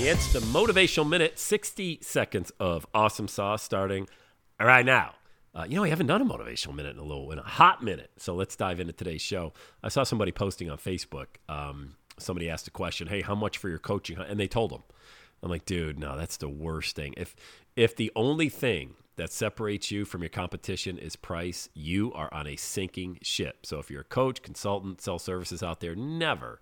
It's the Motivational Minute, 60 seconds of awesome sauce starting right now. Uh, you know, we haven't done a motivational minute in a little, in a hot minute. So let's dive into today's show. I saw somebody posting on Facebook. Um, somebody asked a question, "Hey, how much for your coaching?" And they told them. I'm like, dude, no, that's the worst thing. If if the only thing that separates you from your competition is price, you are on a sinking ship. So if you're a coach, consultant, sell services out there, never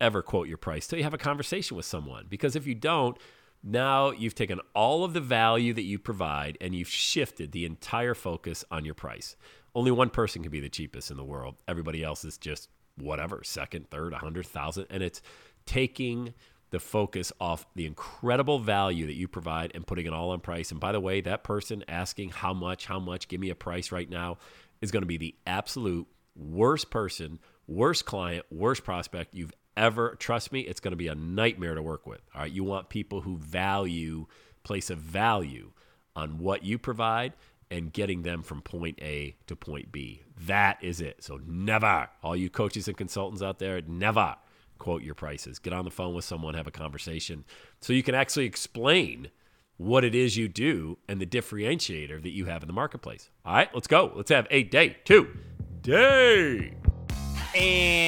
ever quote your price till you have a conversation with someone. Because if you don't, now you've taken all of the value that you provide and you've shifted the entire focus on your price. Only one person can be the cheapest in the world. Everybody else is just whatever, second, third, a hundred thousand. And it's taking the focus off the incredible value that you provide and putting it all on price. And by the way, that person asking how much, how much, give me a price right now is going to be the absolute worst person, worst client, worst prospect you've ever. Trust me, it's going to be a nightmare to work with. All right. You want people who value, place a value on what you provide and getting them from point A to point B. That is it. So never, all you coaches and consultants out there, never quote your prices. Get on the phone with someone, have a conversation so you can actually explain what it is you do and the differentiator that you have in the marketplace. All right, let's go. Let's have a day two day. And